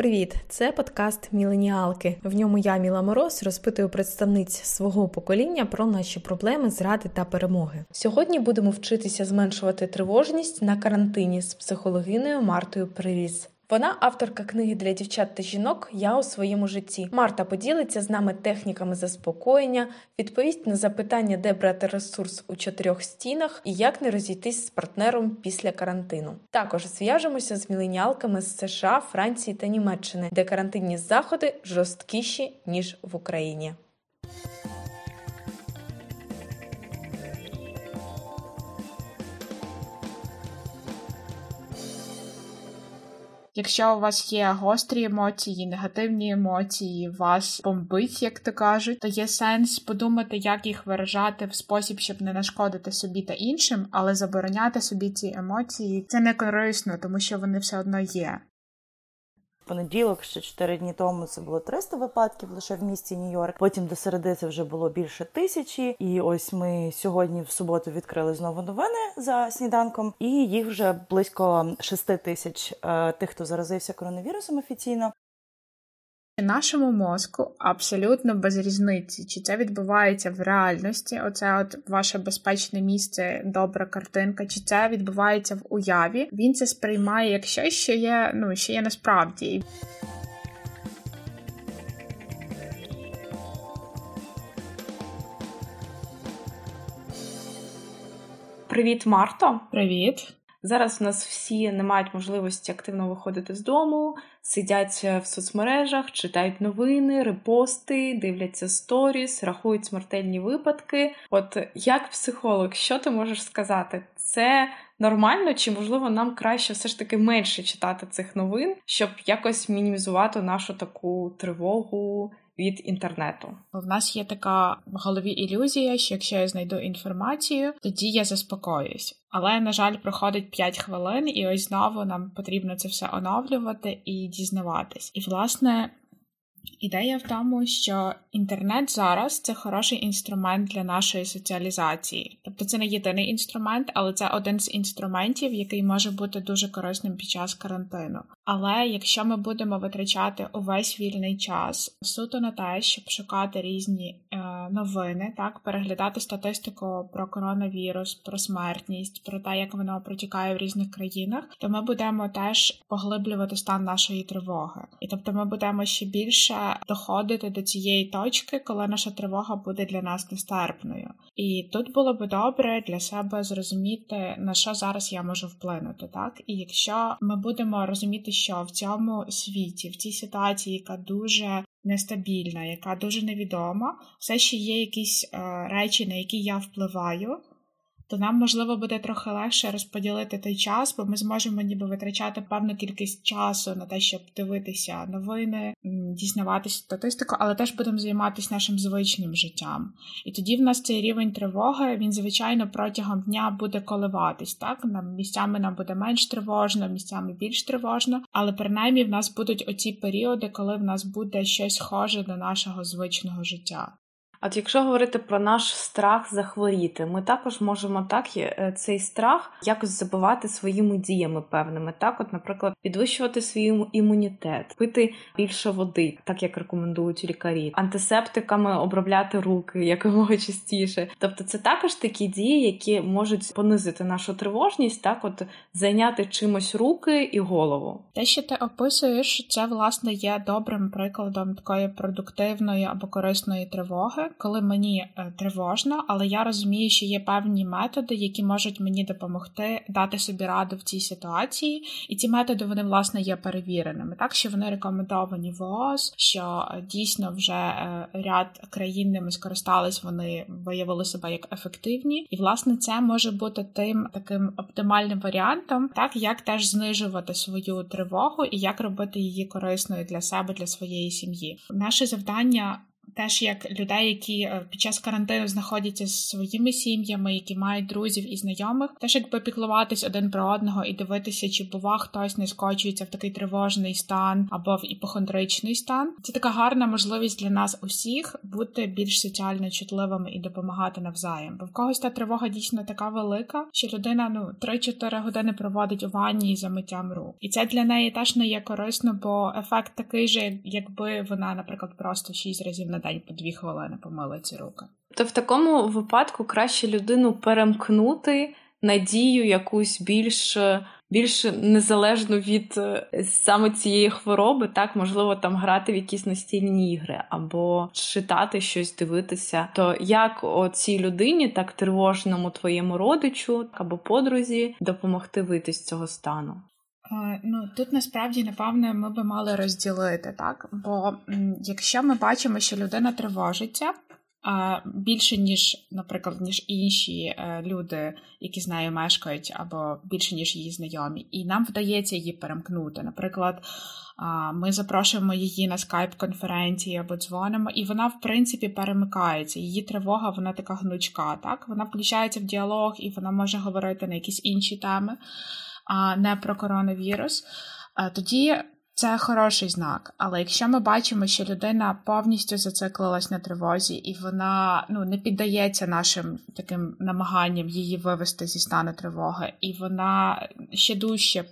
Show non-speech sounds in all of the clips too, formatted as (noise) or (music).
Привіт! Це подкаст Міленіалки. В ньому я, Міла Мороз, розпитую представниць свого покоління про наші проблеми, зради та перемоги. Сьогодні будемо вчитися зменшувати тривожність на карантині з психологиною Мартою Приріс. Вона авторка книги для дівчат та жінок Я у своєму житті. Марта поділиться з нами техніками заспокоєння, відповість на запитання, де брати ресурс у чотирьох стінах і як не розійтись з партнером після карантину. Також зв'яжемося з міленіалками з США, Франції та Німеччини, де карантинні заходи жорсткіші ніж в Україні. Якщо у вас є гострі емоції, негативні емоції, вас бомбить, як то кажуть, то є сенс подумати, як їх виражати в спосіб, щоб не нашкодити собі та іншим, але забороняти собі ці емоції це не корисно, тому що вони все одно є понеділок, ще 4 дні тому це було 300 випадків лише в місті Нью-Йорк. Потім до середи це вже було більше тисячі. І ось ми сьогодні в суботу відкрили знову новини за сніданком, і їх вже близько 6 тисяч е, тих, хто заразився коронавірусом офіційно. Нашому мозку абсолютно без різниці, чи це відбувається в реальності, оце от ваше безпечне місце, добра картинка, чи це відбувається в уяві. Він це сприймає як щось, що є, ну що є насправді. Привіт, Марто. Привіт. Зараз у нас всі не мають можливості активно виходити з дому, сидять в соцмережах, читають новини, репости, дивляться сторіс, рахують смертельні випадки. От як психолог, що ти можеш сказати? Це нормально, чи можливо нам краще все ж таки менше читати цих новин, щоб якось мінімізувати нашу таку тривогу? Від інтернету. В нас є така в голові ілюзія, що якщо я знайду інформацію, тоді я заспокоюсь. Але, на жаль, проходить 5 хвилин, і ось знову нам потрібно це все оновлювати і дізнаватись. І, власне, Ідея в тому, що інтернет зараз це хороший інструмент для нашої соціалізації. Тобто це не єдиний інструмент, але це один з інструментів, який може бути дуже корисним під час карантину. Але якщо ми будемо витрачати увесь вільний час суто на те, щоб шукати різні е, новини, так переглядати статистику про коронавірус, про смертність, про те, як воно протікає в різних країнах, то ми будемо теж поглиблювати стан нашої тривоги, і тобто ми будемо ще більше доходити до цієї точки, коли наша тривога буде для нас нестерпною. І тут було би добре для себе зрозуміти, на що зараз я можу вплинути, так і якщо ми будемо розуміти, що в цьому світі, в цій ситуації, яка дуже нестабільна, яка дуже невідома, все ще є якісь е, речі, на які я впливаю то нам можливо буде трохи легше розподілити той час, бо ми зможемо ніби витрачати певну кількість часу на те, щоб дивитися новини, дізнаватися статистику, але теж будемо займатися нашим звичним життям. І тоді в нас цей рівень тривоги він звичайно протягом дня буде коливатись. Так нам місцями нам буде менш тривожно, місцями більш тривожно, але принаймні в нас будуть оці періоди, коли в нас буде щось схоже до нашого звичного життя. От якщо говорити про наш страх захворіти, ми також можемо так е, цей страх якось забивати своїми діями певними. Так, от, наприклад, підвищувати свій імунітет, пити більше води, так як рекомендують лікарі, антисептиками обробляти руки (laughs) якомога частіше. Тобто, це також такі дії, які можуть понизити нашу тривожність, так от зайняти чимось руки і голову. Те, що ти описуєш, це власне є добрим прикладом такої продуктивної або корисної тривоги коли мені е, тривожно, але я розумію, що є певні методи, які можуть мені допомогти дати собі раду в цій ситуації, і ці методи вони власне є перевіреними, так? Що вони рекомендовані ВООЗ, що е, дійсно вже е, ряд країн ними скористались, вони виявили себе як ефективні, і власне це може бути тим таким оптимальним варіантом, так? Як теж знижувати свою тривогу і як робити її корисною для себе, для своєї сім'ї. Наше завдання теж як людей, які е, під час карантину знаходяться з своїми сім'ями, які мають друзів і знайомих, теж якби піклуватись один про одного і дивитися, чи бува хтось не скочується в такий тривожний стан або в іпохондричний стан. Це така гарна можливість для нас усіх бути більш соціально чутливими і допомагати навзаєм. Бо в когось та тривога дійсно така велика, що людина ну 3-4 години проводить у ванні за миттям рук, і це для неї теж не є корисно, бо ефект такий же, якби вона, наприклад, просто 6 разів на день по 2 хвилини помила ці руки. То в такому випадку краще людину перемкнути надію якусь більш більш незалежну від е, саме цієї хвороби, так можливо там грати в якісь настільні ігри або читати щось, дивитися. То як цій людині, так тривожному твоєму родичу або подрузі допомогти вийти з цього стану? Ну тут насправді напевне ми би мали розділити так. Бо якщо ми бачимо, що людина тривожиться, більше, ніж, наприклад, ніж інші е, люди, які з нею мешкають, або більше, ніж її знайомі, і нам вдається її перемкнути. Наприклад, ми запрошуємо її на скайп-конференції або дзвонимо, і вона, в принципі, перемикається. Її тривога, вона така гнучка. так? Вона включається в діалог і вона може говорити на якісь інші теми, а не про коронавірус. Тоді це хороший знак. Але якщо ми бачимо, що людина повністю зациклилась на тривозі, і вона ну не піддається нашим таким намаганням її вивести зі стану тривоги, і вона ще дужче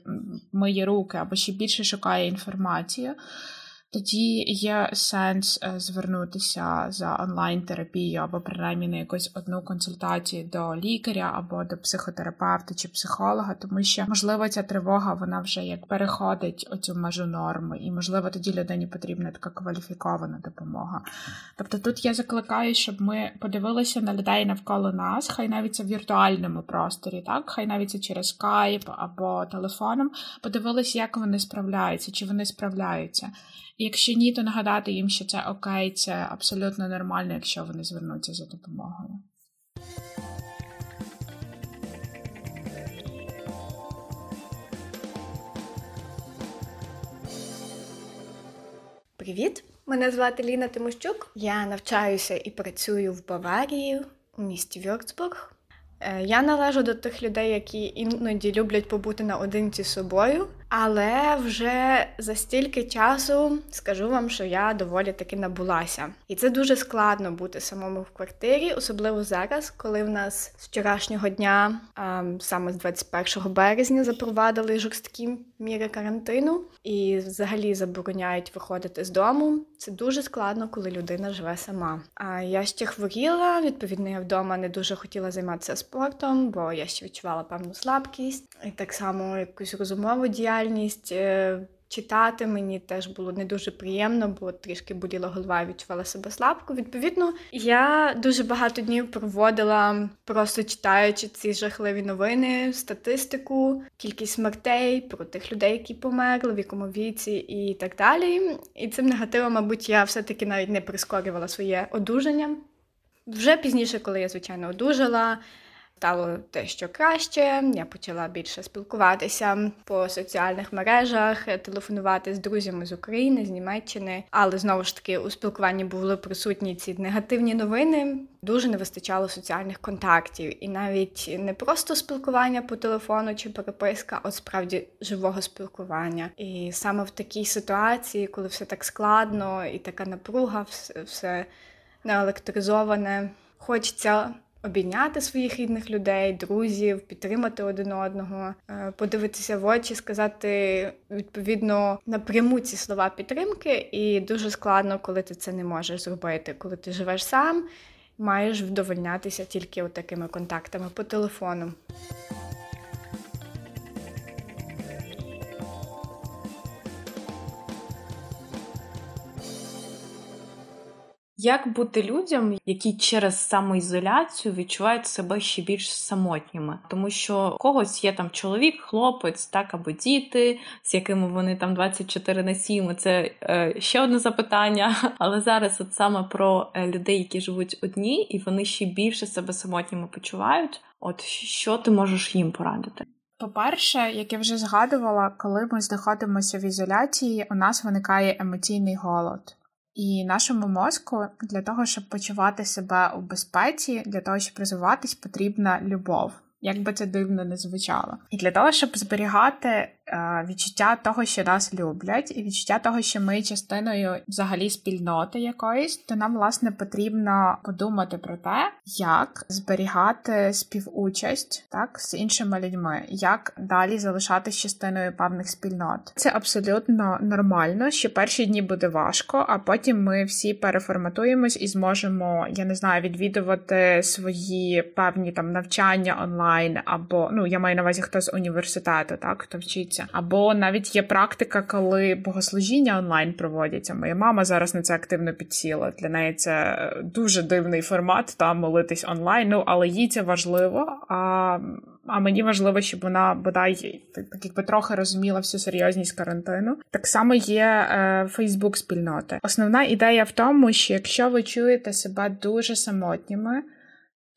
миє руки або ще більше шукає інформацію тоді є сенс е, звернутися за онлайн-терапією або принаймні на якусь одну консультацію до лікаря або до психотерапевта чи психолога, тому що можливо ця тривога вона вже як переходить оцю межу норми, і можливо тоді людині потрібна така кваліфікована допомога. Тобто тут я закликаю, щоб ми подивилися на людей навколо нас, хай навіть це в віртуальному просторі, так хай навіть це через скайп або телефоном, подивилися, як вони справляються, чи вони справляються. Якщо ні, то нагадати їм, що це окей, це абсолютно нормально, якщо вони звернуться за допомогою. Привіт! Мене звати Ліна Тимощук. Я навчаюся і працюю в Баварії у місті Вьорцбург. Е, я належу до тих людей, які іноді люблять побути наодинці з собою але вже за стільки часу скажу вам, що я доволі таки набулася. І це дуже складно бути самому в квартирі, особливо зараз, коли в нас з вчорашнього дня, а саме з 21 березня, запровадили жорсткі міри карантину і взагалі забороняють виходити з дому. Це дуже складно, коли людина живе сама. А я ще хворіла, відповідно, я вдома не дуже хотіла займатися спортом, бо я ще відчувала певну слабкість і так само якусь розумову діяльність. Е, читати мені теж було не дуже приємно, бо трішки боліла голова відчувала себе слабко. Відповідно, я дуже багато днів проводила, просто читаючи ці жахливі новини, статистику, кількість смертей про тих людей, які померли, в якому віці, і так далі. І цим негативом, мабуть, я все-таки навіть не прискорювала своє одужання. Вже пізніше, коли я, звичайно, одужала стало дещо краще. Я почала більше спілкуватися по соціальних мережах, телефонувати з друзями з України, з Німеччини. Але знову ж таки у спілкуванні були присутні ці негативні новини. Дуже не вистачало соціальних контактів, і навіть не просто спілкування по телефону чи переписка, а от справді живого спілкування. І саме в такій ситуації, коли все так складно і така напруга, все, все неелектризоване, хочеться обійняти своїх рідних людей, друзів, підтримати один одного, е, подивитися в очі, сказати відповідно напряму ці слова підтримки, і дуже складно, коли ти це не можеш зробити, коли ти живеш сам, маєш вдовольнятися тільки такими контактами по телефону. Як бути людям, які через самоізоляцію відчувають себе ще більш самотніми, тому що когось є там чоловік, хлопець, так або діти, з якими вони там 24 на 7, Це е, ще одне запитання. (laughs) Але зараз, от саме про е, людей, які живуть одні, і вони ще більше себе самотніми почувають. От що ти можеш їм порадити? По-перше, як я вже згадувала, коли ми знаходимося в ізоляції, у нас виникає емоційний голод. І нашому мозку для того, щоб почувати себе у безпеці, для того, щоб розвиватись, потрібна любов як би це дивно не звучало. І для того, щоб зберігати відчуття того, що нас люблять, і відчуття того, що ми частиною взагалі спільноти якоїсь, то нам власне потрібно подумати про те, як зберігати співучасть так з іншими людьми, як далі залишатись частиною певних спільнот. Це абсолютно нормально, що перші дні буде важко, а потім ми всі переформатуємось і зможемо, я не знаю, відвідувати свої певні там навчання онлайн онлайн, або ну я маю на увазі хто з університету, так хто вчиться, або навіть є практика, коли богослужіння онлайн проводяться. Моя мама зараз на це активно підсіла. Для неї це дуже дивний формат там молитись онлайн. Ну але їй це важливо. А а мені важливо, щоб вона бодай так якби трохи розуміла всю серйозність карантину. Так само є Фейсбук спільноти. Основна ідея в тому, що якщо ви чуєте себе дуже самотніми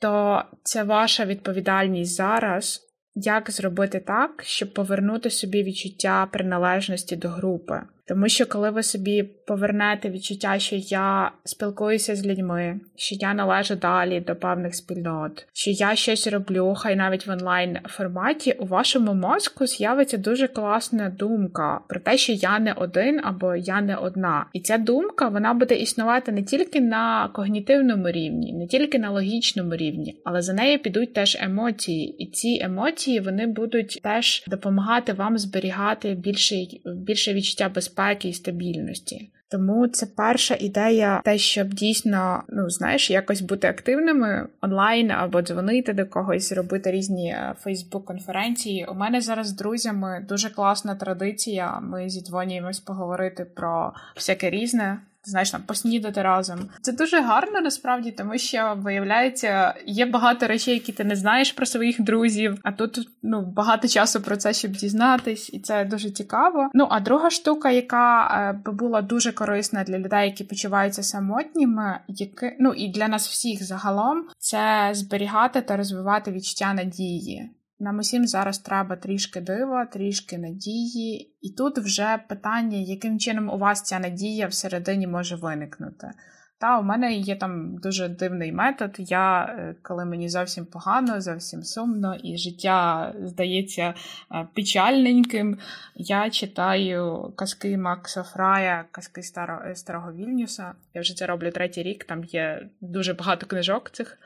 то це ваша відповідальність зараз, як зробити так, щоб повернути собі відчуття приналежності до групи. Тому що коли ви собі повернете відчуття, що я спілкуюся з людьми, що я належу далі до певних спільнот, що я щось роблю, хай навіть в онлайн форматі, у вашому мозку з'явиться дуже класна думка про те, що я не один або я не одна. І ця думка вона буде існувати не тільки на когнітивному рівні, не тільки на логічному рівні, але за нею підуть теж емоції, і ці емоції вони будуть теж допомагати вам зберігати більше, більше відчуття безпеки безпеки і стабільності. Тому це перша ідея, те, щоб дійсно, ну знаєш, якось бути активними онлайн або дзвонити до когось, робити різні Фейсбук-конференції. У мене зараз з друзями дуже класна традиція. Ми зідзвонюємось поговорити про всяке різне знаєш, там поснідати разом. Це дуже гарно насправді, тому що виявляється, є багато речей, які ти не знаєш про своїх друзів. А тут ну багато часу про це, щоб дізнатись, і це дуже цікаво. Ну а друга штука, яка е, би була дуже корисна для людей, які почуваються самотніми, які ну і для нас всіх загалом, це зберігати та розвивати відчуття надії. Нам усім зараз треба трішки дива, трішки надії, і тут вже питання, яким чином у вас ця надія всередині може виникнути. Та у мене є там дуже дивний метод. Я, е, коли мені зовсім погано, зовсім сумно, і життя здається е, печальненьким, я читаю казки Макса Фрая, казки Старо, Старого Вільнюса. Я вже це роблю третій рік, там є дуже багато книжок цих,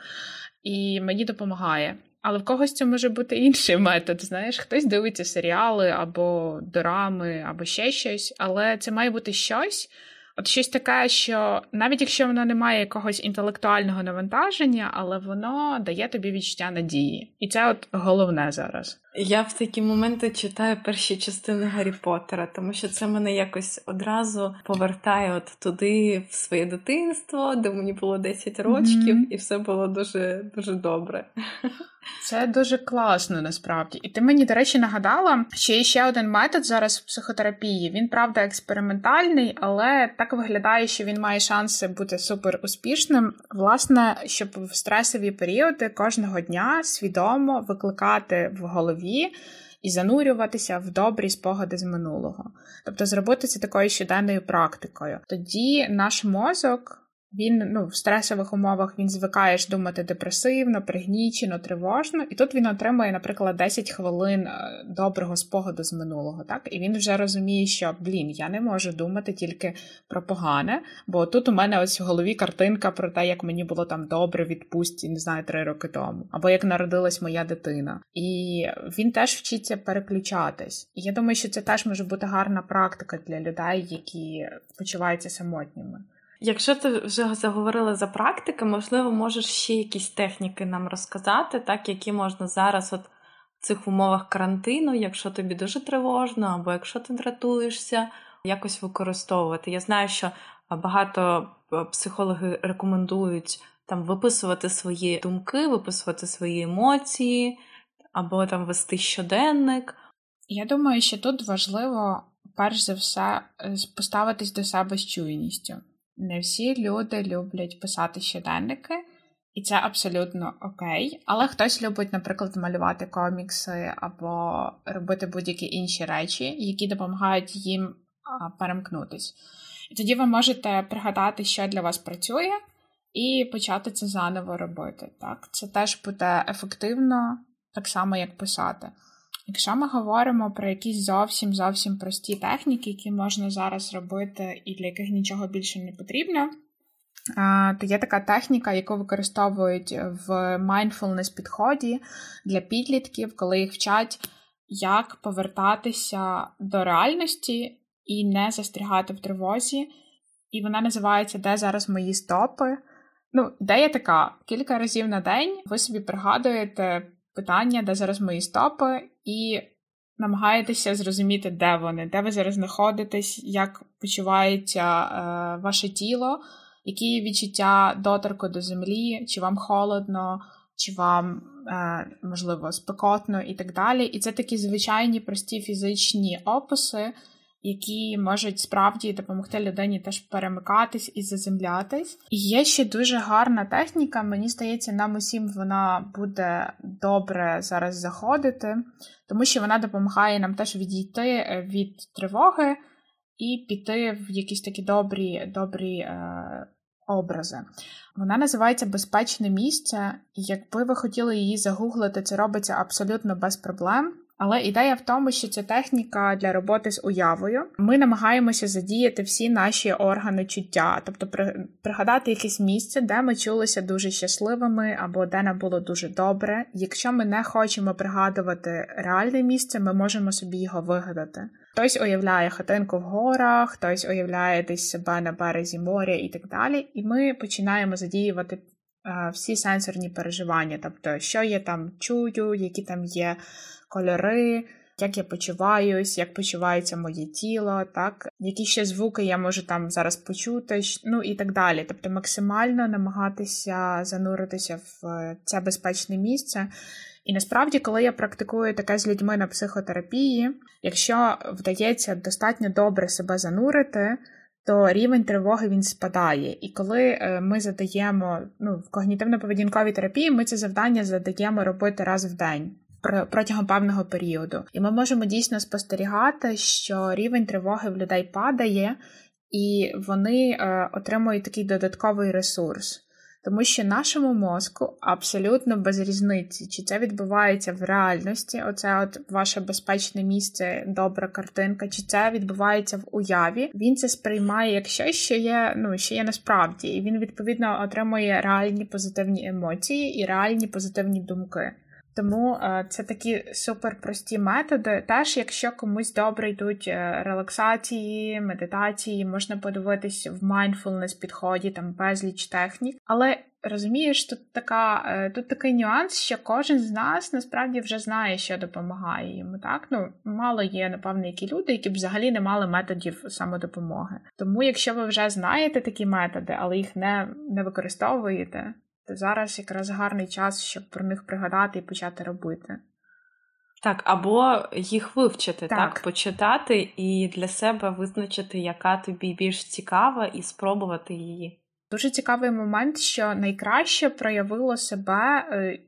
і мені допомагає. Але в когось це може бути інший метод. Знаєш, хтось дивиться серіали або дорами, або ще щось, але це має бути щось. От щось таке, що навіть якщо воно не має якогось інтелектуального навантаження, але воно дає тобі відчуття надії. І це от головне зараз. Я в такі моменти читаю перші частини Гаррі Поттера, тому що це мене якось одразу повертає от туди, в своє дитинство, де мені було 10 років, mm-hmm. і все було дуже дуже добре. (laughs) Це дуже класно насправді. І ти мені, до речі, нагадала, що є ще один метод зараз в психотерапії. Він, правда, експериментальний, але так виглядає, що він має шанси бути супер успішним. Власне, щоб в стресові періоди кожного дня свідомо викликати в голові. І занурюватися в добрі спогади з минулого, тобто зробити це такою щоденною практикою. Тоді наш мозок він ну, в стресових умовах він звикаєш думати депресивно, пригнічено, тривожно, і тут він отримує, наприклад, 10 хвилин е, доброго спогаду з минулого. Так, і він вже розуміє, що блін, я не можу думати тільки про погане, бо тут у мене ось в голові картинка про те, як мені було там добре відпустці, не знаю, три роки тому, або як народилась моя дитина. І він теж вчиться переключатись. І я думаю, що це теж може бути гарна практика для людей, які почуваються самотніми. Якщо ти вже заговорила за практики, можливо, можеш ще якісь техніки нам розказати, так, які можна зараз, от в цих умовах карантину, якщо тобі дуже тривожно, або якщо ти дратуєшся, якось використовувати. Я знаю, що багато е, психологи рекомендують там виписувати свої думки, виписувати свої емоції, або там вести щоденник. Я думаю, що тут важливо перш за все е, поставитись до себе з чуйністю. Не всі люди люблять писати щоденники, і це абсолютно окей. Але хтось любить, наприклад, малювати комікси або робити будь-які інші речі, які допомагають їм перемкнутись. І тоді ви можете пригадати, що для вас працює, і почати це заново робити. Так, Це теж буде ефективно, так само, як писати. Якщо ми говоримо про якісь зовсім зовсім прості техніки, які можна зараз робити і для яких нічого більше не потрібно, то є така техніка, яку використовують в mindfulness підході для підлітків, коли їх вчать, як повертатися до реальності і не застрягати в тривозі. І вона називається Де зараз мої стопи. Ну, ідея така: кілька разів на день ви собі пригадуєте питання, де зараз мої стопи, і намагаєтеся зрозуміти, де вони, де ви зараз знаходитесь, як почувається е, ваше тіло, які відчуття доторку до землі, чи вам холодно, чи вам, е, можливо, спекотно і так далі. І це такі звичайні прості фізичні описи які можуть справді допомогти людині теж перемикатись і заземлятись. І є ще дуже гарна техніка. Мені здається, нам усім вона буде добре зараз заходити, тому що вона допомагає нам теж відійти е, від тривоги і піти в якісь такі добрі, добрі. Е- Образи. Вона називається Безпечне місце, і якби ви хотіли її загуглити, це робиться абсолютно без проблем. Але ідея в тому, що це техніка для роботи з уявою. Ми намагаємося задіяти всі наші органи чуття, тобто пригадати якесь місце, де ми чулися дуже щасливими або де нам було дуже добре. Якщо ми не хочемо пригадувати реальне місце, ми можемо собі його вигадати. Хтось уявляє хатинку в горах, хтось уявляє десь себе на березі моря і так далі. І ми починаємо задіювати е, всі сенсорні переживання, тобто, що я там чую, які там є кольори, як я почуваюсь, як почувається моє тіло, так, які ще звуки я можу там зараз почути, ну і так далі. Тобто максимально намагатися зануритися в це безпечне місце. І насправді, коли я практикую таке з людьми на психотерапії, якщо вдається достатньо добре себе занурити, то рівень тривоги він спадає. І коли е, ми задаємо ну, в когнітивно-поведінковій терапії, ми це завдання задаємо робити раз в день протягом певного періоду. І ми можемо дійсно спостерігати, що рівень тривоги в людей падає, і вони е, отримують такий додатковий ресурс. Тому що нашому мозку абсолютно без різниці, чи це відбувається в реальності, оце от ваше безпечне місце, добра картинка, чи це відбувається в уяві. Він це сприймає як щось, що є, ну що є насправді, і він відповідно отримує реальні позитивні емоції і реальні позитивні думки. Тому е, це такі суперпрості методи. Теж, якщо комусь добре йдуть е, релаксації, медитації, можна подивитись в mindfulness підході, там безліч технік. Але розумієш, тут така е, тут такий нюанс, що кожен з нас насправді вже знає, що допомагає йому. Так ну мало є, напевно, які люди, які б взагалі не мали методів самодопомоги. Тому, якщо ви вже знаєте такі методи, але їх не, не використовуєте то зараз якраз гарний час, щоб про них пригадати і почати робити. Так, або їх вивчити, так. так, почитати і для себе визначити, яка тобі більш цікава, і спробувати її. Дуже цікавий момент, що найкраще проявило себе, е,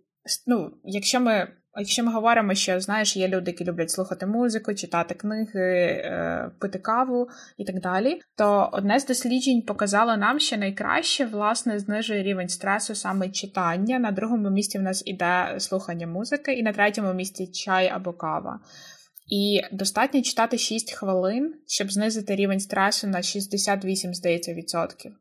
ну, якщо ми якщо ми говоримо, що знаєш, є люди, які люблять слухати музику, читати книги, е, пити каву і так далі, то одне з досліджень показало нам, що найкраще власне знижує рівень стресу саме читання. На другому місці в нас іде слухання музики, і на третьому місці чай або кава. І достатньо читати 6 хвилин, щоб знизити рівень стресу на 68, здається, відсотків.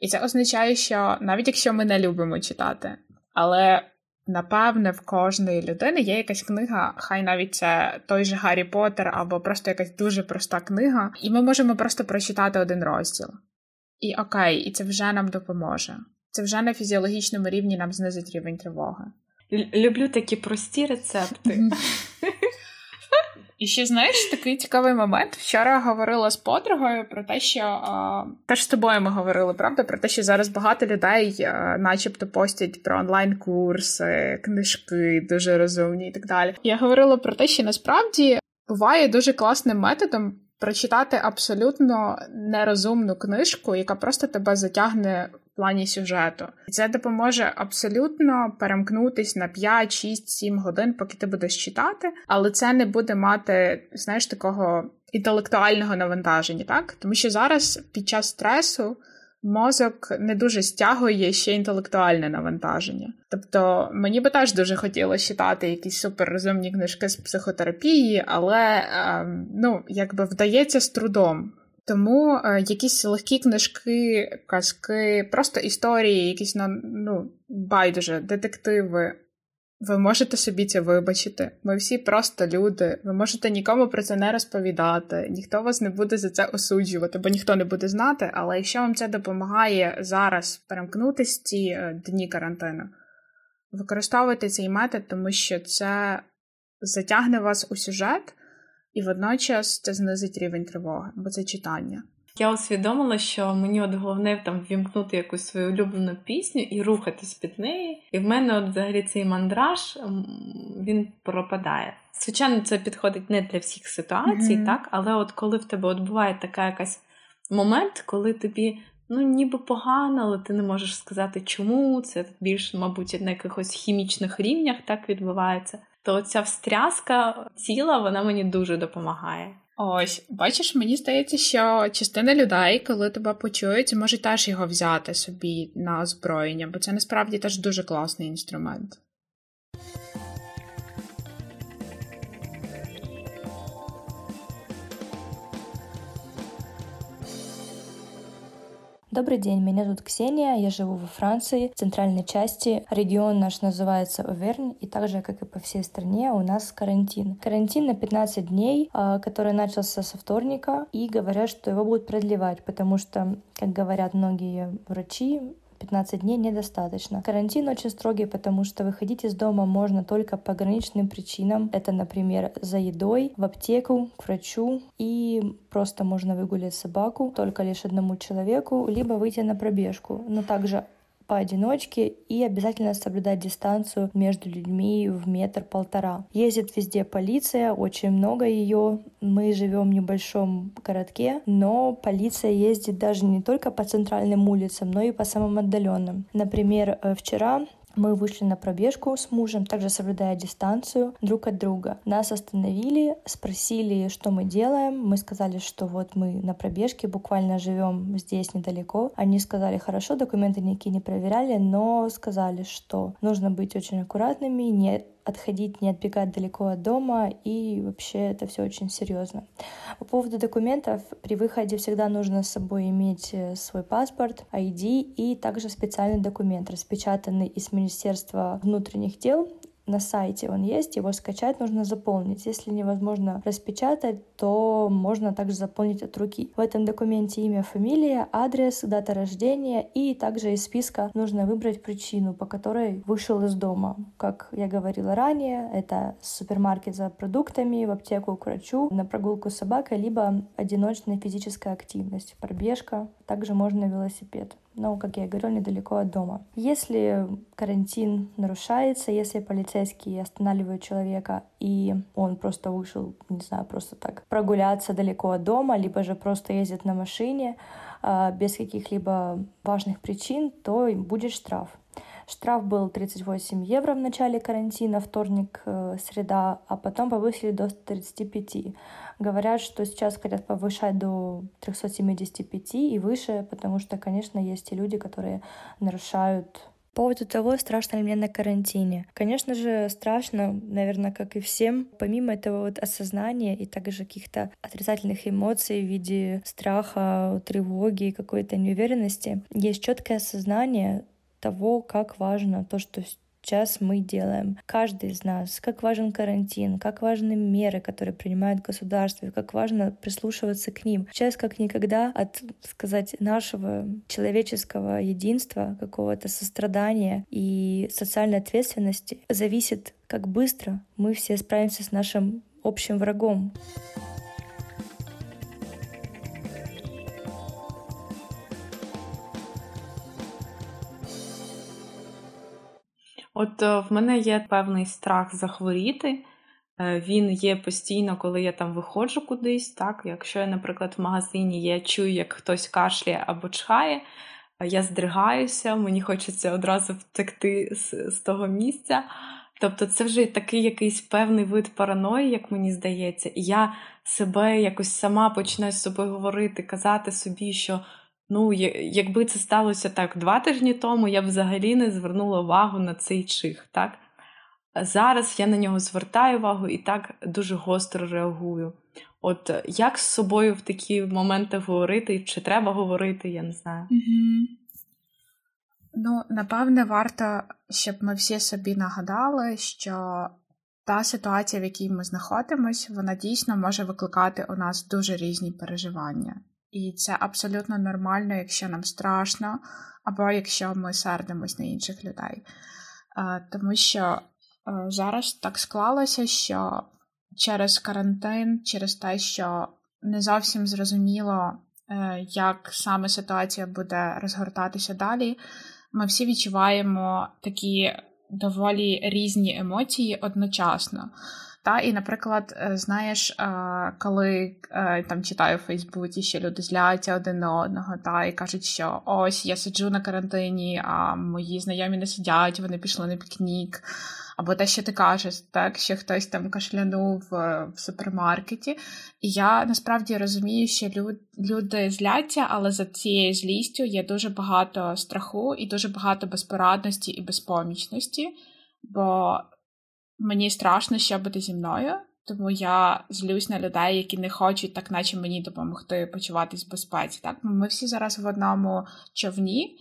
І це означає, що навіть якщо ми не любимо читати, але Напевне, в кожної людини є якась книга, хай навіть це той же Гаррі Поттер або просто якась дуже проста книга, і ми можемо просто прочитати один розділ. І окей, і це вже нам допоможе. Це вже на фізіологічному рівні нам знизить рівень тривоги. Люблю такі прості рецепти. (laughs) І ще знаєш такий цікавий момент. Вчора говорила з подругою про те, що а, теж з тобою ми говорили, правда, про те, що зараз багато людей, а, начебто, постять про онлайн-курси, книжки дуже розумні і так далі. Я говорила про те, що насправді буває дуже класним методом. Прочитати абсолютно нерозумну книжку, яка просто тебе затягне плані сюжету. Це допоможе абсолютно перемкнутись на 5, 6, 7 годин, поки ти будеш читати, але це не буде мати, знаєш, такого інтелектуального навантаження, так? Тому що зараз під час стресу мозок не дуже стягує ще інтелектуальне навантаження. Тобто мені би теж дуже хотілося читати якісь суперрозумні книжки з психотерапії, але ем, ну, якби вдається з трудом. Тому е, якісь легкі книжки, казки, просто історії, якісь ну, байдуже, детективи, ви можете собі це вибачити. Ми всі просто люди. Ви можете нікому про це не розповідати, ніхто вас не буде за це осуджувати, бо ніхто не буде знати. Але якщо вам це допомагає зараз перемкнутися ці е, дні карантину, використовуйте цей метод, тому що це затягне вас у сюжет, і водночас це знизить рівень тривоги, бо це читання. Я усвідомила, що мені от головне там вімкнути якусь свою улюблену пісню і рухатись під неї. І в мене от взагалі цей мандраж він пропадає. Звичайно, це підходить не для всіх ситуацій, mm-hmm. так, але от коли в тебе от буває така якась момент, коли тобі ну ніби погано, але ти не можеш сказати, чому це більш, мабуть, на якихось хімічних рівнях так відбувається. То ця встряска тіла вона мені дуже допомагає. Ось, бачиш, мені здається, що частина людей, коли тебе почують, може теж його взяти собі на озброєння, бо це насправді теж дуже класний інструмент. Добрый день, меня зовут Ксения, я живу во Франции, в центральной части. Регион наш называется Овернь, и так же, как и по всей стране, у нас карантин. Карантин на 15 дней, а, который начался со вторника, и говорят, что его будут продлевать, потому что, как говорят многие врачи, 15 дней недостаточно. Карантин очень строгий, потому что выходить из дома можно только по ограниченным причинам. Это, например, за едой, в аптеку, к врачу и просто можно выгулять собаку только лишь одному человеку, либо выйти на пробежку. Но также поодиночке и обязательно соблюдать дистанцию между людьми в метр-полтора. Ездит везде полиция, очень много ее. Мы живем в небольшом городке, но полиция ездит даже не только по центральным улицам, но и по самым отдаленным. Например, э, вчера мы вышли на пробежку с мужем, также соблюдая дистанцию друг от друга. Нас остановили, спросили, что мы делаем. Мы сказали, что вот мы на пробежке, буквально живем здесь недалеко. Они сказали, хорошо, документы никакие не проверяли, но сказали, что нужно быть очень аккуратными, не отходить, не отбегать далеко от дома, и вообще это все очень серьезно. По поводу документов, при выходе всегда нужно с собой иметь э, свой паспорт, ID и также специальный документ, распечатанный из Министерства внутренних дел на сайте он есть, его скачать нужно заполнить. Если невозможно распечатать, то можно также заполнить от руки. В этом документе имя, фамилия, адрес, дата рождения и также из списка нужно выбрать причину, по которой вышел из дома. Как я говорила ранее, это супермаркет за продуктами, в аптеку к врачу, на прогулку с собакой, либо одиночная физическая активность, пробежка, также можно велосипед но, как я говорю, недалеко от дома. Если карантин нарушается, если полицейские останавливают человека, и он просто вышел, не знаю, просто так прогуляться далеко от дома, либо же просто ездит на машине а, без каких-либо важных причин, то будет штраф. Штраф был 38 евро в начале карантина, вторник, э, среда, а потом повысили до 35. Говорят, что сейчас хотят повышать до 375 и выше, потому что, конечно, есть и люди, которые нарушают по поводу того, страшно ли мне на карантине. Конечно же, страшно, наверное, как и всем. Помимо этого вот осознания и также каких-то отрицательных эмоций в виде страха, тревоги, какой-то неуверенности, есть четкое осознание того, как важно то, что сейчас мы делаем. Каждый из нас, как важен карантин, как важны меры, которые принимает государство, как важно прислушиваться к ним. Сейчас как никогда от, сказать, нашего человеческого единства, какого-то сострадания и социальной ответственности зависит, как быстро мы все справимся с нашим общим врагом. От е, в мене є певний страх захворіти. Е, він є постійно, коли я там виходжу кудись. Так, Якщо я, наприклад, в магазині я чую, як хтось кашляє або чхає, я здригаюся, мені хочеться одразу втекти з, з того місця. Тобто, це вже такий якийсь певний вид параної, як мені здається, і я себе якось сама починаю з собою говорити, казати собі, що ну, якби це сталося так два тижні тому, я б взагалі не звернула увагу на цей чих. так? Зараз я на нього звертаю увагу і так дуже гостро реагую. От як з собою в такі моменти говорити, чи треба говорити, я не знаю. Ну, напевне, варто, щоб ми всі собі нагадали, що та ситуація, в якій ми знаходимося, вона дійсно може викликати у нас дуже різні переживання. І це абсолютно нормально, якщо нам страшно, або якщо ми сердимось на інших людей. Тому що зараз так склалося, що через карантин, через те, що не зовсім зрозуміло, е, як саме ситуація буде розгортатися далі, ми всі відчуваємо такі доволі різні емоції одночасно. Та, І, наприклад, е, знаєш, е, коли е, там читаю в Фейсбуці, що люди зляться один на одного, та і кажуть, що ось я сиджу на карантині, а мої знайомі не сидять, вони пішли на пікнік. Або те, що ти кажеш, так що хтось там кашлянув в супермаркеті. І я насправді розумію, що люди зляться, але за цією злістю є дуже багато страху і дуже багато безпорадності і безпомічності. Бо мені страшно, буде зі мною, тому я злюсь на людей, які не хочуть, так наче мені допомогти почуватись в безпеці. Так, ми всі зараз в одному човні,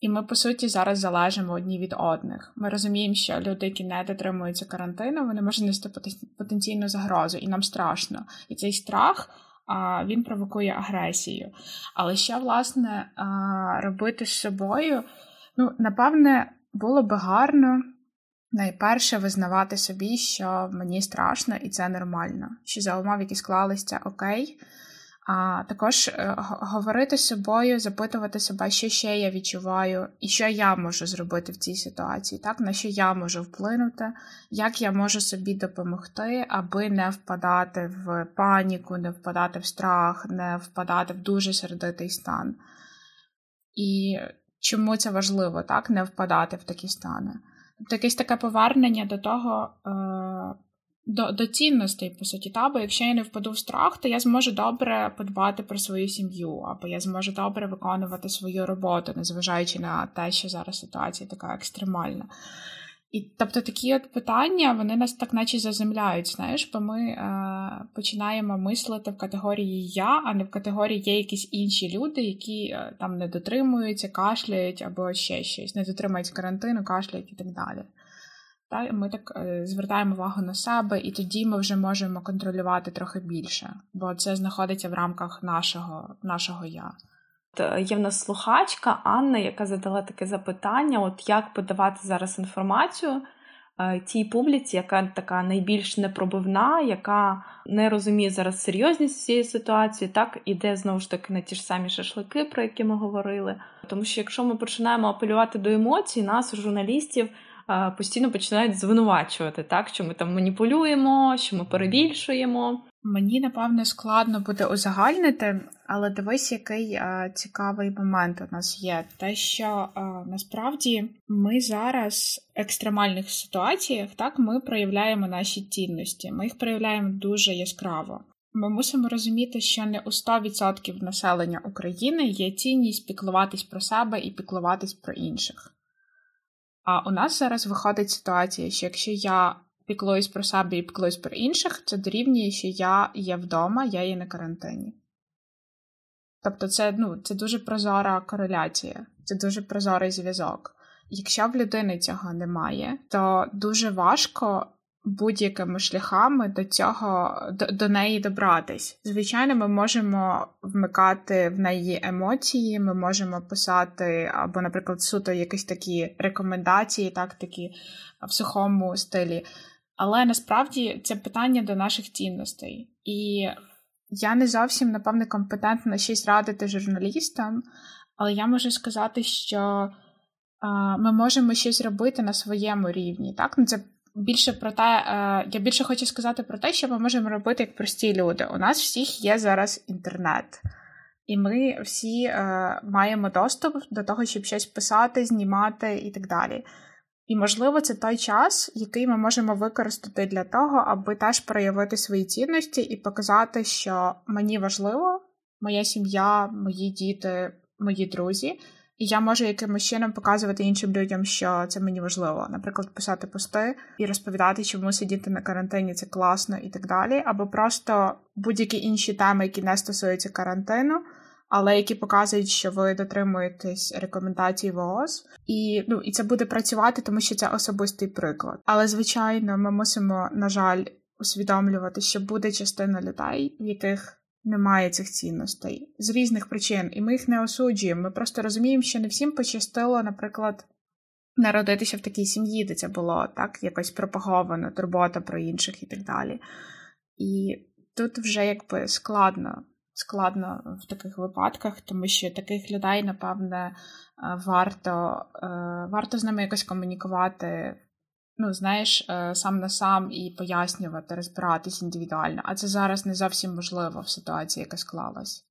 і ми, по суті, зараз залежимо одні від одних. Ми розуміємо, що люди, які не дотримуються карантину, вони можуть нести потенційну загрозу, і нам страшно. І цей страх. Він провокує агресію. Але що, власне, робити з собою? Ну, напевне, було би гарно Найперше визнавати собі, що мені страшно і це нормально, що за умов, які склалися, окей. А також е, говорити з собою, запитувати себе, що ще я відчуваю, і що я можу зробити в цій ситуації, так на що я можу вплинути, як я можу собі допомогти, аби не впадати в паніку, не впадати в страх, не впадати в дуже сердитий стан. І чому це важливо, так, не впадати в такі стани? Якесь таке повернення до того, е, до до цінностей, по суті, та, бо якщо я не впаду в страх, то я зможу добре подбати про свою сім'ю, або я зможу добре виконувати свою роботу, незважаючи на те, що зараз ситуація така екстремальна. І тобто такі от питання вони нас так наче заземляють, знаєш, бо ми е, починаємо мислити в категорії я, а не в категорії є якісь інші люди, які е, там не дотримуються, кашляють або ще щось, не дотримують карантину, кашляють і так далі. Та, Ми так е, звертаємо увагу на себе, і тоді ми вже можемо контролювати трохи більше, бо це знаходиться в рамках нашого, нашого я. Е, є в нас слухачка Анна, яка задала таке запитання: от як подавати зараз інформацію е, тій публіці, яка така найбільш непробивна, яка не розуміє зараз серйозність цієї ситуації, так іде знову ж таки на ті ж самі шашлики, про які ми говорили. Тому що якщо ми починаємо апелювати до емоцій, нас, журналістів, е, постійно починають звинувачувати, так що ми там маніпулюємо, що ми перебільшуємо. Мені напевне складно буде узагальнити, але дивись, який а, цікавий момент у нас є. Те, що а, насправді ми зараз в екстремальних ситуаціях так ми проявляємо наші цінності. Ми їх проявляємо дуже яскраво. Ми мусимо розуміти, що не у 100% населення України є цінність піклуватись про себе і піклуватись про інших. А у нас зараз виходить ситуація, що якщо я піклуюсь про себе і піклуюсь про інших, це дорівнює, що я є вдома, я є на карантині. Тобто, це ну, це дуже прозора кореляція, це дуже прозорий зв'язок. Якщо в людини цього немає, то дуже важко будь-якими шляхами до цього до, до неї добратись. Звичайно, ми можемо вмикати в неї емоції, ми можемо писати, або, наприклад, суто якісь такі рекомендації, так такі в сухому стилі. Але насправді це питання до наших цінностей. І я не зовсім, напевне, компетентна щось радити журналістам, але я можу сказати, що ми можемо щось робити на своєму рівні. Так? Ну, Це більше про те, а, я більше хочу сказати про те, що ми можемо робити як прості люди. У нас всіх є зараз інтернет. І ми всі е, маємо доступ до того, щоб щось писати, знімати і так далі. І, можливо, це той час, який ми можемо використати для того, аби теж проявити свої цінності і показати, що мені важливо, моя сім'я, мої діти, мої друзі, і я можу якимось чином показувати іншим людям, що це мені важливо. Наприклад, писати пости і розповідати, чому сидіти на карантині це класно і так далі, або просто будь-які інші теми, які не стосуються карантину але які показують, що ви дотримуєтесь рекомендацій ВООЗ. І ну і це буде працювати, тому що це особистий приклад. Але звичайно, ми мусимо, на жаль, усвідомлювати, що буде частина людей, в яких немає цих цінностей з різних причин, і ми їх не осуджуємо. Ми просто розуміємо, що не всім пощастило, наприклад. Народитися в такій сім'ї, де це було так якось пропаговано, турбота про інших і так далі. І тут вже якби складно складно в таких випадках, тому що таких людей, напевне, е, варто е, варто з ними якось комунікувати. Ну, знаєш, е, сам на сам і пояснювати, розбиратись індивідуально. А це зараз не зовсім можливо в ситуації, яка склалась.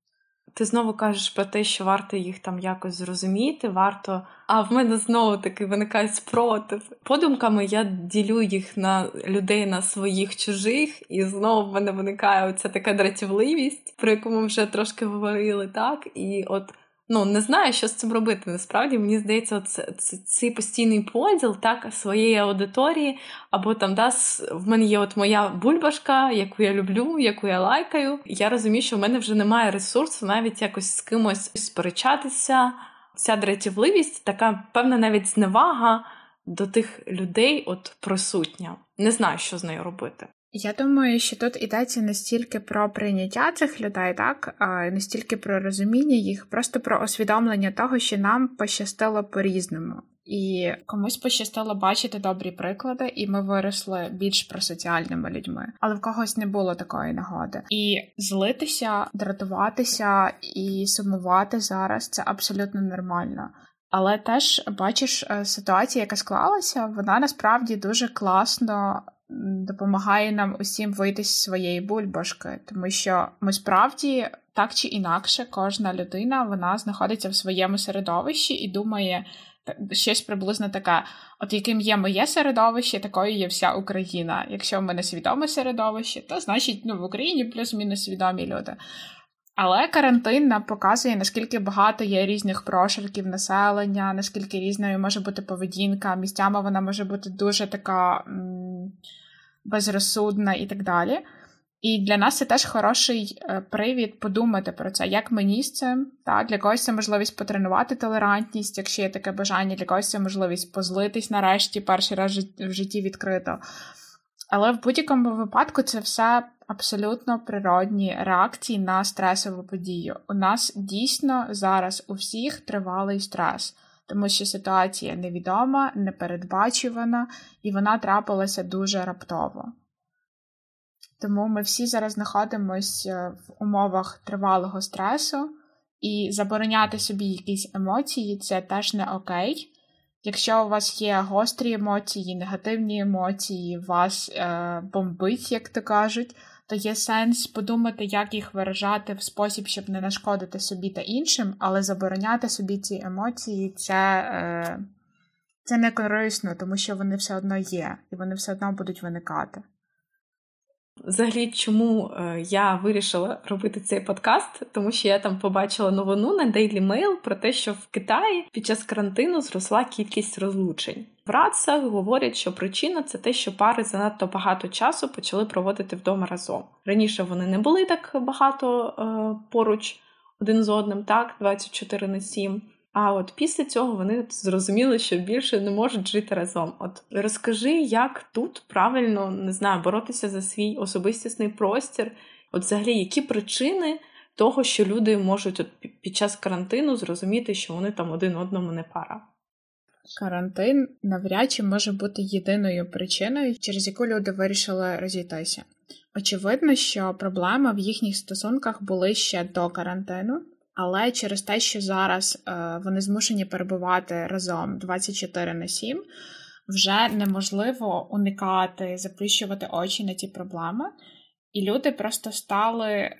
Ти знову кажеш про те, що варто їх там якось зрозуміти, варто. А в мене знову таки виникає спротив. Подумками я ділю їх на людей на своїх чужих, і знову в мене виникає оця така дратівливість, про яку ми вже трошки говорили, так? І от ну не знаю, що з цим робити. Насправді мені здається, це, це цей постійний поділ так своєї аудиторії, або там да, в мене є от моя бульбашка, яку я люблю, яку я лайкаю. Я розумію, що в мене вже немає ресурсу навіть якось з кимось сперечатися. Ця дратівливість, така певна навіть зневага до тих людей, от присутня. Не знаю, що з нею робити. Я думаю, що тут йдеться не стільки про прийняття цих людей, так не стільки про розуміння їх, просто про усвідомлення того, що нам пощастило по-різному. І комусь пощастило бачити добрі приклади, і ми виросли більш просоціальними людьми, але в когось не було такої нагоди. І злитися, дратуватися і сумувати зараз це абсолютно нормально. Але теж бачиш е, ситуація, яка склалася, вона насправді дуже класно допомагає нам усім вийти з своєї бульбашки, тому що ми справді так чи інакше, кожна людина вона знаходиться в своєму середовищі і думає щось приблизно таке: от яким є моє середовище, такою є вся Україна. Якщо в мене свідоме середовище, то значить ну, в Україні плюс-мінус свідомі люди. Але карантин нам показує, наскільки багато є різних прошарків населення, наскільки різною може бути поведінка, місцями вона може бути дуже така безрозсудна і так далі. І для нас це теж хороший е, привід подумати про це, як мені з цим. Та? Для когось це можливість потренувати толерантність, якщо є таке бажання, для когось це можливість позлитись нарешті, перший раз в житті відкрито. Але в будь-якому випадку це все абсолютно природні реакції на стресову подію. У нас дійсно зараз у всіх тривалий стрес, тому що ситуація невідома, непередбачувана, і вона трапилася дуже раптово. Тому ми всі зараз знаходимося в умовах тривалого стресу, і забороняти собі якісь емоції це теж не окей. Якщо у вас є гострі емоції, негативні емоції, вас е, бомбить, як то кажуть, то є сенс подумати, як їх виражати в спосіб, щоб не нашкодити собі та іншим, але забороняти собі ці емоції це е, це не корисно, тому що вони все одно є, і вони все одно будуть виникати. Взагалі, чому е, я вирішила робити цей подкаст? Тому що я там побачила новину на Daily Mail про те, що в Китаї під час карантину зросла кількість розлучень. В Рацах говорять, що причина це те, що пари занадто багато часу почали проводити вдома разом. Раніше вони не були так багато е, поруч один з одним, так 24 на 7. А от після цього вони зрозуміли, що більше не можуть жити разом. От розкажи, як тут правильно не знаю, боротися за свій особистісний простір. От, взагалі, які причини того, що люди можуть під час карантину зрозуміти, що вони там один одному не пара. Карантин навряд чи може бути єдиною причиною, через яку люди вирішили розійтися. Очевидно, що проблеми в їхніх стосунках були ще до карантину, але через те, що зараз е, вони змушені перебувати разом 24 на 7, вже неможливо уникати, заплющувати очі на ці проблеми, і люди просто стали е,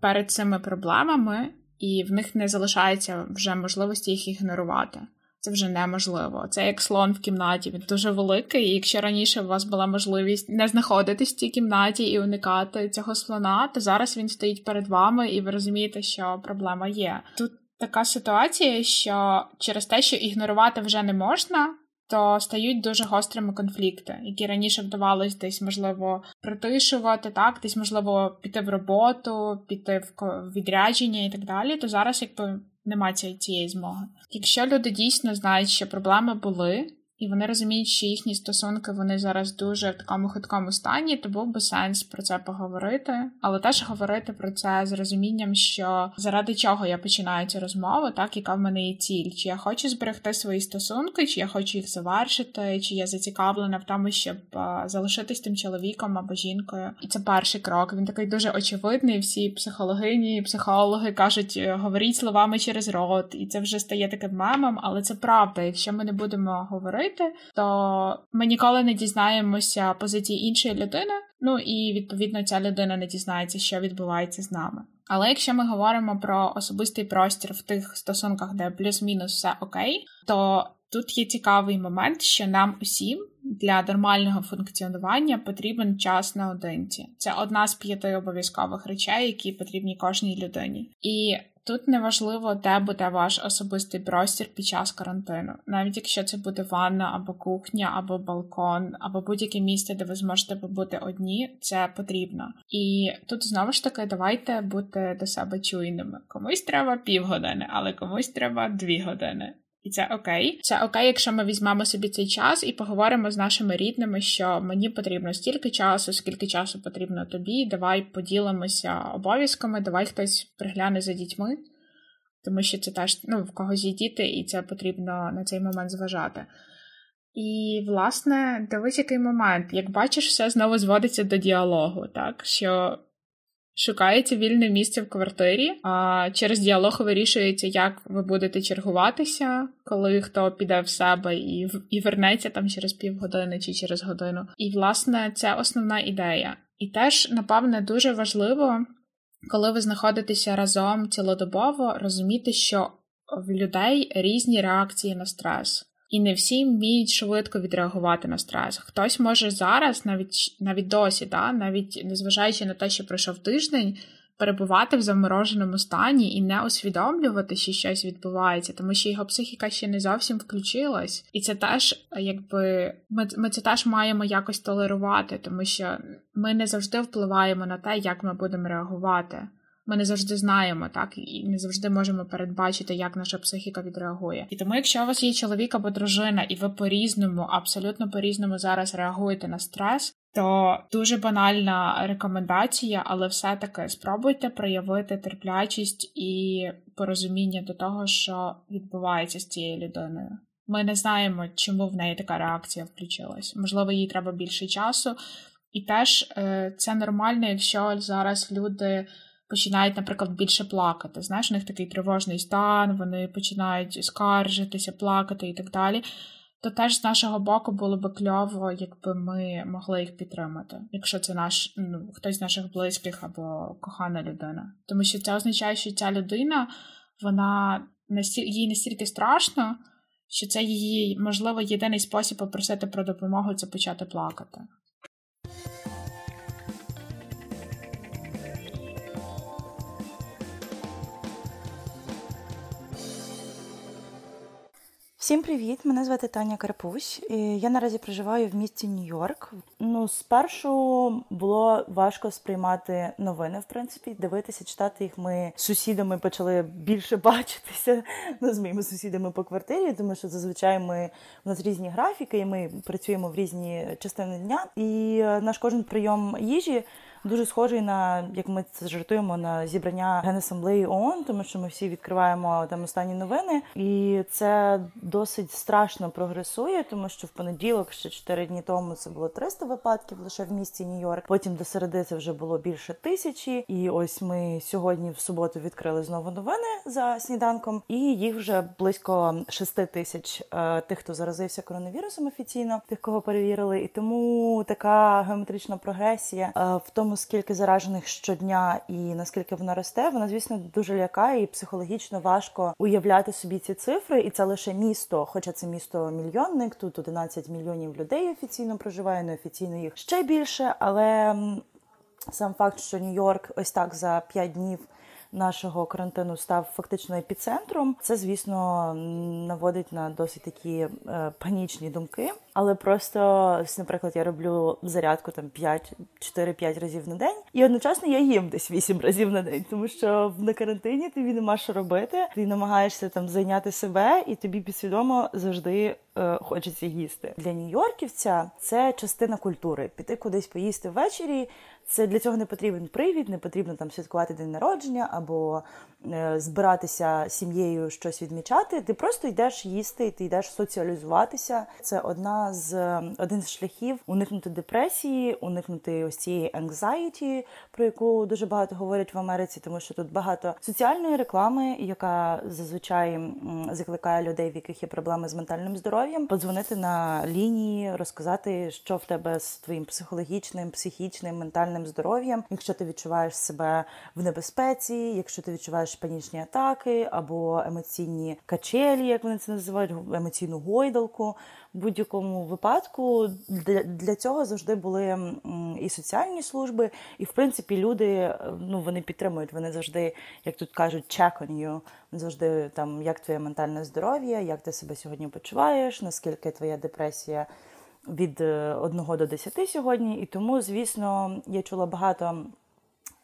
перед цими проблемами, і в них не залишається вже можливості їх ігнорувати. Це вже неможливо. Це як слон в кімнаті. Він дуже великий. І якщо раніше у вас була можливість не знаходитись в цій кімнаті і уникати цього слона, то зараз він стоїть перед вами, і ви розумієте, що проблема є. Тут така ситуація, що через те, що ігнорувати вже не можна. То стають дуже гострими конфлікти, які раніше вдавалось десь можливо притишувати, так десь можливо піти в роботу, піти в відрядження і так далі. То зараз, якби немає цієї змоги. Якщо люди дійсно знають, що проблеми були, і вони розуміють, що їхні стосунки вони зараз дуже в такому хиткому стані, то був би сенс про це поговорити, але теж говорити про це з розумінням, що заради чого я починаю цю розмову, так яка в мене є ціль, чи я хочу зберегти свої стосунки, чи я хочу їх завершити, чи я зацікавлена в тому, щоб залишитись тим чоловіком або жінкою. І це перший крок. Він такий дуже очевидний. Всі психологині, психологи кажуть, говоріть словами через рот, і це вже стає таким мемом, але це правда. Якщо ми не будемо говорити говорити, то ми ніколи не дізнаємося позиції іншої людини. Ну і відповідно ця людина не дізнається, що відбувається з нами. Але якщо ми говоримо про особистий простір в тих стосунках, де плюс-мінус все окей, то тут є цікавий момент, що нам усім для нормального функціонування потрібен час наодинці. Це одна з п'яти обов'язкових речей, які потрібні кожній людині. І Тут неважливо, де буде ваш особистий простір під час карантину, навіть якщо це буде ванна або кухня, або балкон, або будь-яке місце, де ви зможете побути одні, це потрібно. І тут знову ж таки давайте бути до себе чуйними. Комусь треба півгодини, але комусь треба дві години. І це окей. Це окей, якщо ми візьмемо собі цей час і поговоримо з нашими рідними, що мені потрібно стільки часу, скільки часу потрібно тобі. Давай поділимося обов'язками, давай хтось пригляне за дітьми, тому що це теж ну, в когось є діти, і це потрібно на цей момент зважати. І, власне, дивись, який момент. Як бачиш, все знову зводиться до діалогу, так? Що Шукається вільне місце в квартирі, а через діалог вирішується, як ви будете чергуватися, коли хто піде в себе і і вернеться там через півгодини чи через годину. І, власне, це основна ідея. І теж, напевне, дуже важливо, коли ви знаходитеся разом цілодобово, розуміти, що в людей різні реакції на стрес. І не всі вміють швидко відреагувати на стрес. Хтось може зараз, навіть навіть досі, да, навіть незважаючи на те, що пройшов тиждень, перебувати в замороженому стані і не усвідомлювати, що щось відбувається, тому що його психіка ще не зовсім включилась. І це теж, якби ми, ми це теж маємо якось толерувати, тому що ми не завжди впливаємо на те, як ми будемо реагувати ми не завжди знаємо, так і не завжди можемо передбачити, як наша психіка відреагує. І тому, якщо у вас є чоловік або дружина, і ви по-різному, абсолютно по-різному зараз реагуєте на стрес. То дуже банальна рекомендація, але все-таки спробуйте проявити терплячість і порозуміння до того, що відбувається з цією людиною. Ми не знаємо, чому в неї така реакція включилась. Можливо, їй треба більше часу, і теж е, це нормально, якщо зараз люди починають, наприклад, більше плакати. Знаєш, у них такий тривожний стан, вони починають скаржитися, плакати і так далі. То теж з нашого боку було б кльово, якби ми могли їх підтримати, якщо це наш ну, хтось з наших близьких або кохана людина. Тому що це означає, що ця людина, вона настільки їй настільки страшно, що це її, можливо, єдиний спосіб попросити про допомогу це почати плакати. Всім привіт! Мене звати Таня Карпусь. Я наразі проживаю в місті Нью-Йорк. Ну, спершу було важко сприймати новини, в принципі, дивитися, читати їх. Ми з сусідами почали більше (laughs) бачитися ну, з моїми сусідами по квартирі, тому що зазвичай ми у нас різні графіки, і ми працюємо в різні частини дня. І е, наш кожен прийом їжі дуже схожий на як ми це жартуємо на зібрання генасамблеї ООН, тому що ми всі відкриваємо там останні новини, і це досить страшно прогресує, тому що в понеділок, ще 4 дні тому, це було 300 випадків лише в місті Нью-Йорк. Потім до середи це вже було більше тисячі. І ось ми сьогодні в суботу відкрили знову новини за сніданком, і їх вже близько 6 тисяч е, тих, хто заразився коронавірусом офіційно, тих, кого перевірили, і тому така геометрична прогресія е, в тому тому, скільки заражених щодня і наскільки вона росте, вона, звісно, дуже лякає і психологічно важко уявляти собі ці цифри. І це лише місто, хоча це місто мільйонник. Тут 11 мільйонів людей офіційно проживає, неофіційно їх ще більше. Але сам факт, що Нью-Йорк ось так за 5 днів нашого карантину став фактично епіцентром. Це, звісно, наводить на досить такі е, панічні думки. Але просто, наприклад, я роблю зарядку там 5, 4-5 разів на день, і одночасно я їм десь 8 разів на день, тому що на карантині тобі нема що робити. Ти намагаєшся там зайняти себе, і тобі підсвідомо завжди е, хочеться їсти. Для нью-йорківця це частина культури. Піти кудись поїсти ввечері. Це для цього не потрібен привід, не потрібно там святкувати день народження або е, збиратися сім'єю щось відмічати. Ти просто йдеш їсти, ти йдеш соціалізуватися. Це одна з один з шляхів уникнути депресії, уникнути ось цієї anxiety, про яку дуже багато говорять в Америці, тому що тут багато соціальної реклами, яка зазвичай закликає людей, в яких є проблеми з ментальним здоров'ям, подзвонити на лінії, розказати, що в тебе з твоїм психологічним, психічним, ментальним здоров'ям, якщо ти відчуваєш себе в небезпеці, якщо ти відчуваєш панічні атаки або емоційні качелі, як вони це називають, емоційну гойдалку будь-якому випадку для цього завжди були і соціальні служби, і в принципі люди ну вони підтримують. Вони завжди, як тут кажуть, check on you, завжди там як твоє ментальне здоров'я, як ти себе сьогодні почуваєш, наскільки твоя депресія від 1 е, до 10 сьогодні. І тому, звісно, я чула багато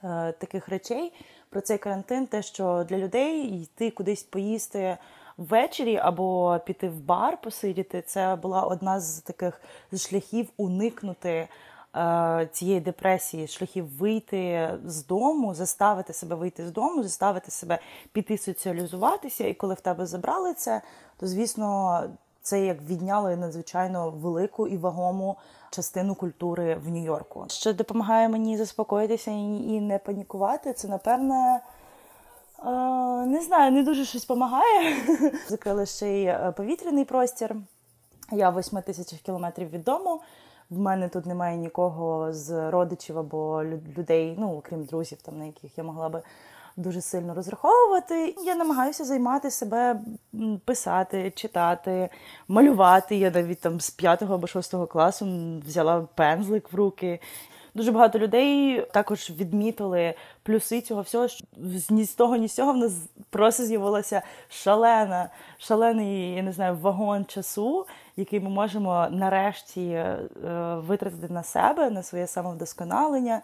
е, таких речей про цей карантин, те, що для людей йти кудись поїсти ввечері або піти в бар посидіти. Це була одна з таких шляхів уникнути. Е, цієї депресії, шляхів вийти з дому, заставити себе вийти з дому, заставити себе піти соціалізуватися. І коли в тебе забрали це, то звісно це як відняло надзвичайно велику і вагому частину культури в Нью-Йорку. Що допомагає мені заспокоїтися і не панікувати, це напевне. Не знаю, не дуже щось допомагає. (laughs) Закрили ще й е, повітряний простір. Я в 8 тисячах кілометрів від дому. В мене тут немає нікого з родичів або людей, ну окрім друзів, там на яких я могла би дуже сильно розраховувати. Я намагаюся займати себе, писати, читати, малювати. Я навіть там з 5 або 6 класу взяла пензлик в руки. Дуже багато людей також відмітили плюси цього всього. Ні з того, ні з цього в нас просто з'явилася шалена, шалений, я не знаю, вагон часу, який ми можемо нарешті е, витратити на себе, на своє самовдосконалення.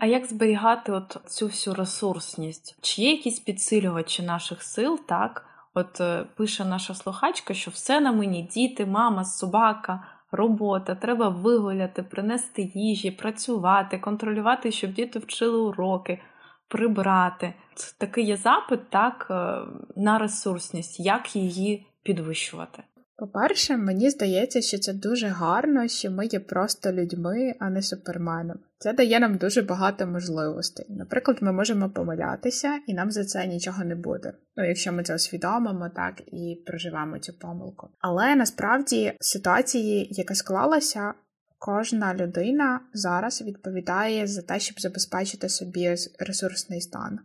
А як зберігати от цю всю ресурсність? Чи є якісь підсилювачі наших сил? Так, от е, пише наша слухачка, що все на мені діти, мама, собака, робота, треба вигуляти, принести їжі, працювати, контролювати, щоб діти вчили уроки, прибрати. Це такий є запит так, е, на ресурсність, як її підвищувати. По-перше, мені здається, що це дуже гарно, що ми є просто людьми, а не суперменом. Це дає нам дуже багато можливостей. Наприклад, ми можемо помилятися, і нам за це нічого не буде. Ну, якщо ми це усвідомимо, так і проживемо цю помилку. Але насправді ситуації, яка склалася, кожна людина зараз відповідає за те, щоб забезпечити собі ресурсний стан.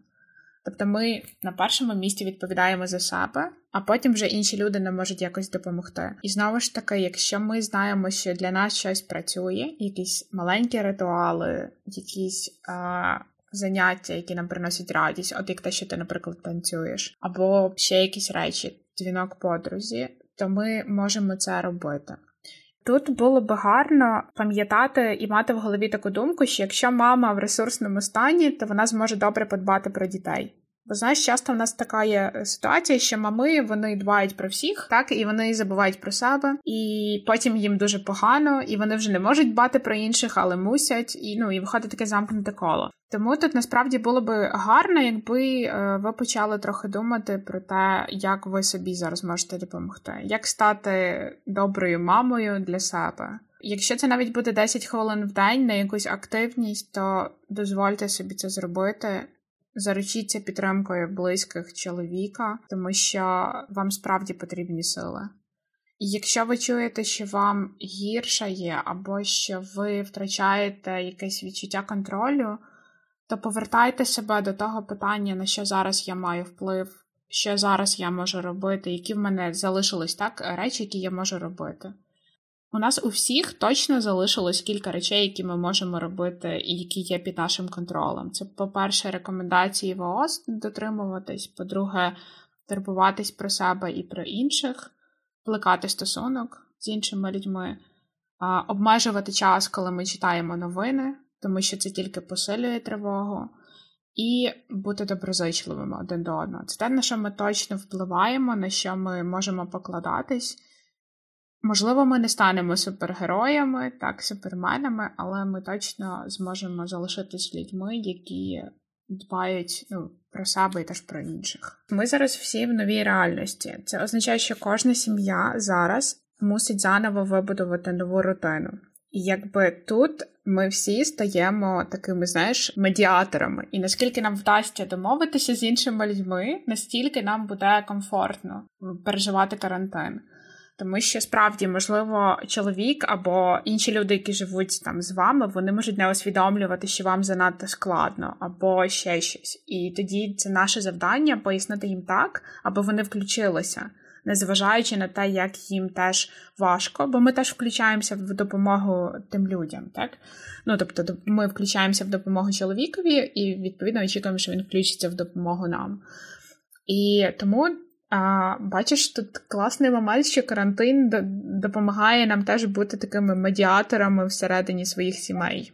Тобто ми на першому місці відповідаємо за себе, а потім вже інші люди не можуть якось допомогти. І знову ж таки, якщо ми знаємо, що для нас щось працює, якісь маленькі ритуали, якісь а, заняття, які нам приносять радість, от як те, що ти, наприклад, танцюєш, або ще якісь речі, дзвінок подрузі, то ми можемо це робити. Тут було б гарно пам'ятати і мати в голові таку думку, що якщо мама в ресурсному стані, то вона зможе добре подбати про дітей. Бо знаєш, часто в нас така є е, ситуація, що мами вони дбають про всіх, так і вони забувають про себе, і потім їм дуже погано, і вони вже не можуть дбати про інших, але мусять, і ну і виходить таке замкнуте коло. Тому тут насправді було би гарно, якби е, ви почали трохи думати про те, як ви собі зараз можете допомогти, як стати доброю мамою для себе. Якщо це навіть буде 10 хвилин в день на якусь активність, то дозвольте собі це зробити заручіться підтримкою близьких чоловіка, тому що вам справді потрібні сили. І якщо ви чуєте, що вам гірше є, або що ви втрачаєте якесь відчуття контролю, то повертайте себе до того питання, на що зараз я маю вплив, що зараз я можу робити, які в мене залишились так речі, які я можу робити. У нас у всіх точно залишилось кілька речей, які ми можемо робити, і які є під нашим контролем. Це, по-перше, рекомендації ВООЗ дотримуватись, по-друге, турбуватись про себе і про інших, плекати стосунок з іншими людьми, обмежувати час, коли ми читаємо новини, тому що це тільки посилює тривогу, і бути доброзичливими один до одного. Це те, на що ми точно впливаємо, на що ми можемо покладатись. Можливо, ми не станемо супергероями, так, суперменами, але ми точно зможемо залишитись людьми, які дбають ну, про себе і теж про інших. Ми зараз всі в новій реальності. Це означає, що кожна сім'я зараз мусить заново вибудувати нову рутину. І якби тут ми всі стаємо такими, знаєш, медіаторами. І наскільки нам вдасться домовитися з іншими людьми, настільки нам буде комфортно переживати карантин. Тому що справді, можливо, чоловік або інші люди, які живуть там з вами, вони можуть не усвідомлювати, що вам занадто складно, або ще щось. І тоді це наше завдання пояснити їм так, аби вони включилися, незважаючи на те, як їм теж важко, бо ми теж включаємося в допомогу тим людям, так? Ну тобто, ми включаємося в допомогу чоловікові, і відповідно очікуємо, що він включиться в допомогу нам. І тому а, Бачиш, тут класний момент, що карантин допомагає нам теж бути такими медіаторами всередині своїх сімей.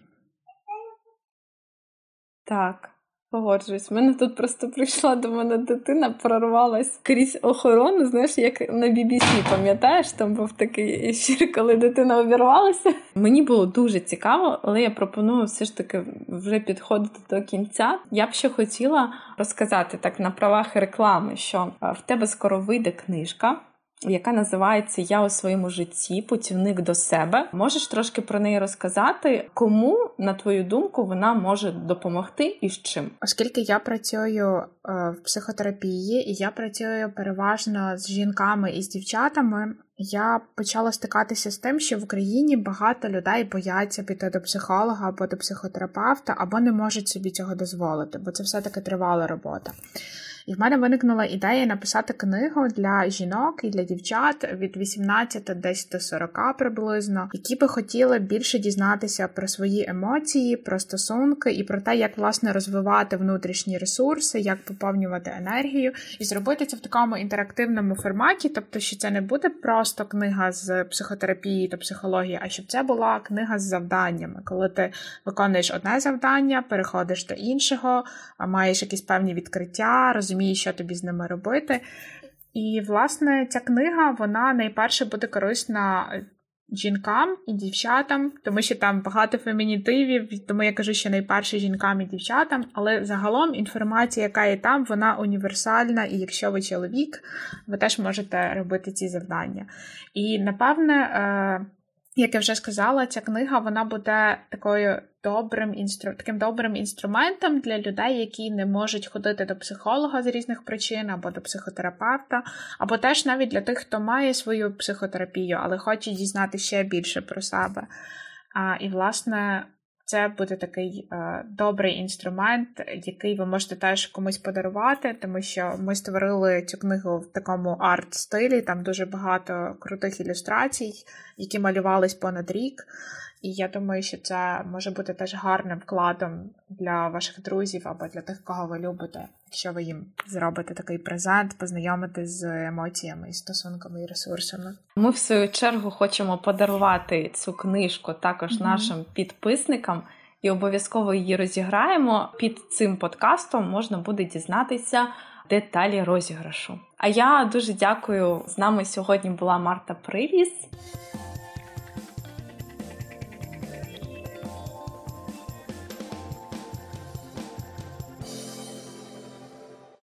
Так. Погоджуюсь, У мене тут просто прийшла до мене дитина, прорвалась крізь охорону. Знаєш, як на BBC, пам'ятаєш, там був такий ефір, коли дитина обірвалася. Мені було дуже цікаво, але я пропоную все ж таки вже підходити до кінця. Я б ще хотіла розказати так на правах реклами, що в тебе скоро вийде книжка яка називається Я у своєму житті, путівник до себе. Можеш трошки про неї розказати, кому, на твою думку, вона може допомогти і з чим? Оскільки я працюю е, в психотерапії і я працюю переважно з жінками і з дівчатами. Я почала стикатися з тим, що в Україні багато людей бояться піти до психолога або до психотерапевта, або не можуть собі цього дозволити, бо це все таки тривала робота. І в мене виникнула ідея написати книгу для жінок і для дівчат від 18 десь до 40 приблизно, які би хотіли більше дізнатися про свої емоції, про стосунки і про те, як власне розвивати внутрішні ресурси, як поповнювати енергію, і зробити це в такому інтерактивному форматі, тобто, що це не буде просто книга з психотерапії та психології, а щоб це була книга з завданнями, коли ти виконуєш одне завдання, переходиш до іншого, маєш якісь певні відкриття розумієш, що тобі з ними робити. І, власне, ця книга вона найперше буде корисна жінкам і дівчатам, тому що там багато фемінітивів, тому я кажу, що найперше жінкам і дівчатам, але загалом інформація, яка є там, вона універсальна, і якщо ви чоловік, ви теж можете робити ці завдання. І напевне. Як я вже сказала, ця книга вона буде такою добрим інстру... таким добрим інструментом для людей, які не можуть ходити до психолога з різних причин, або до психотерапевта, або теж навіть для тих, хто має свою психотерапію, але хоче дізнати ще більше про себе. А, І, власне, це буде такий е, добрий інструмент, який ви можете теж комусь подарувати, тому що ми створили цю книгу в такому арт-стилі. Там дуже багато крутих ілюстрацій, які малювались понад рік. І я думаю, що це може бути теж гарним вкладом для ваших друзів або для тих, кого ви любите, якщо ви їм зробите такий презент, познайомити з емоціями, стосунками і ресурсами. Ми в свою чергу хочемо подарувати цю книжку також mm-hmm. нашим підписникам. І обов'язково її розіграємо. Під цим подкастом можна буде дізнатися деталі розіграшу. А я дуже дякую. З нами сьогодні була Марта Привіс.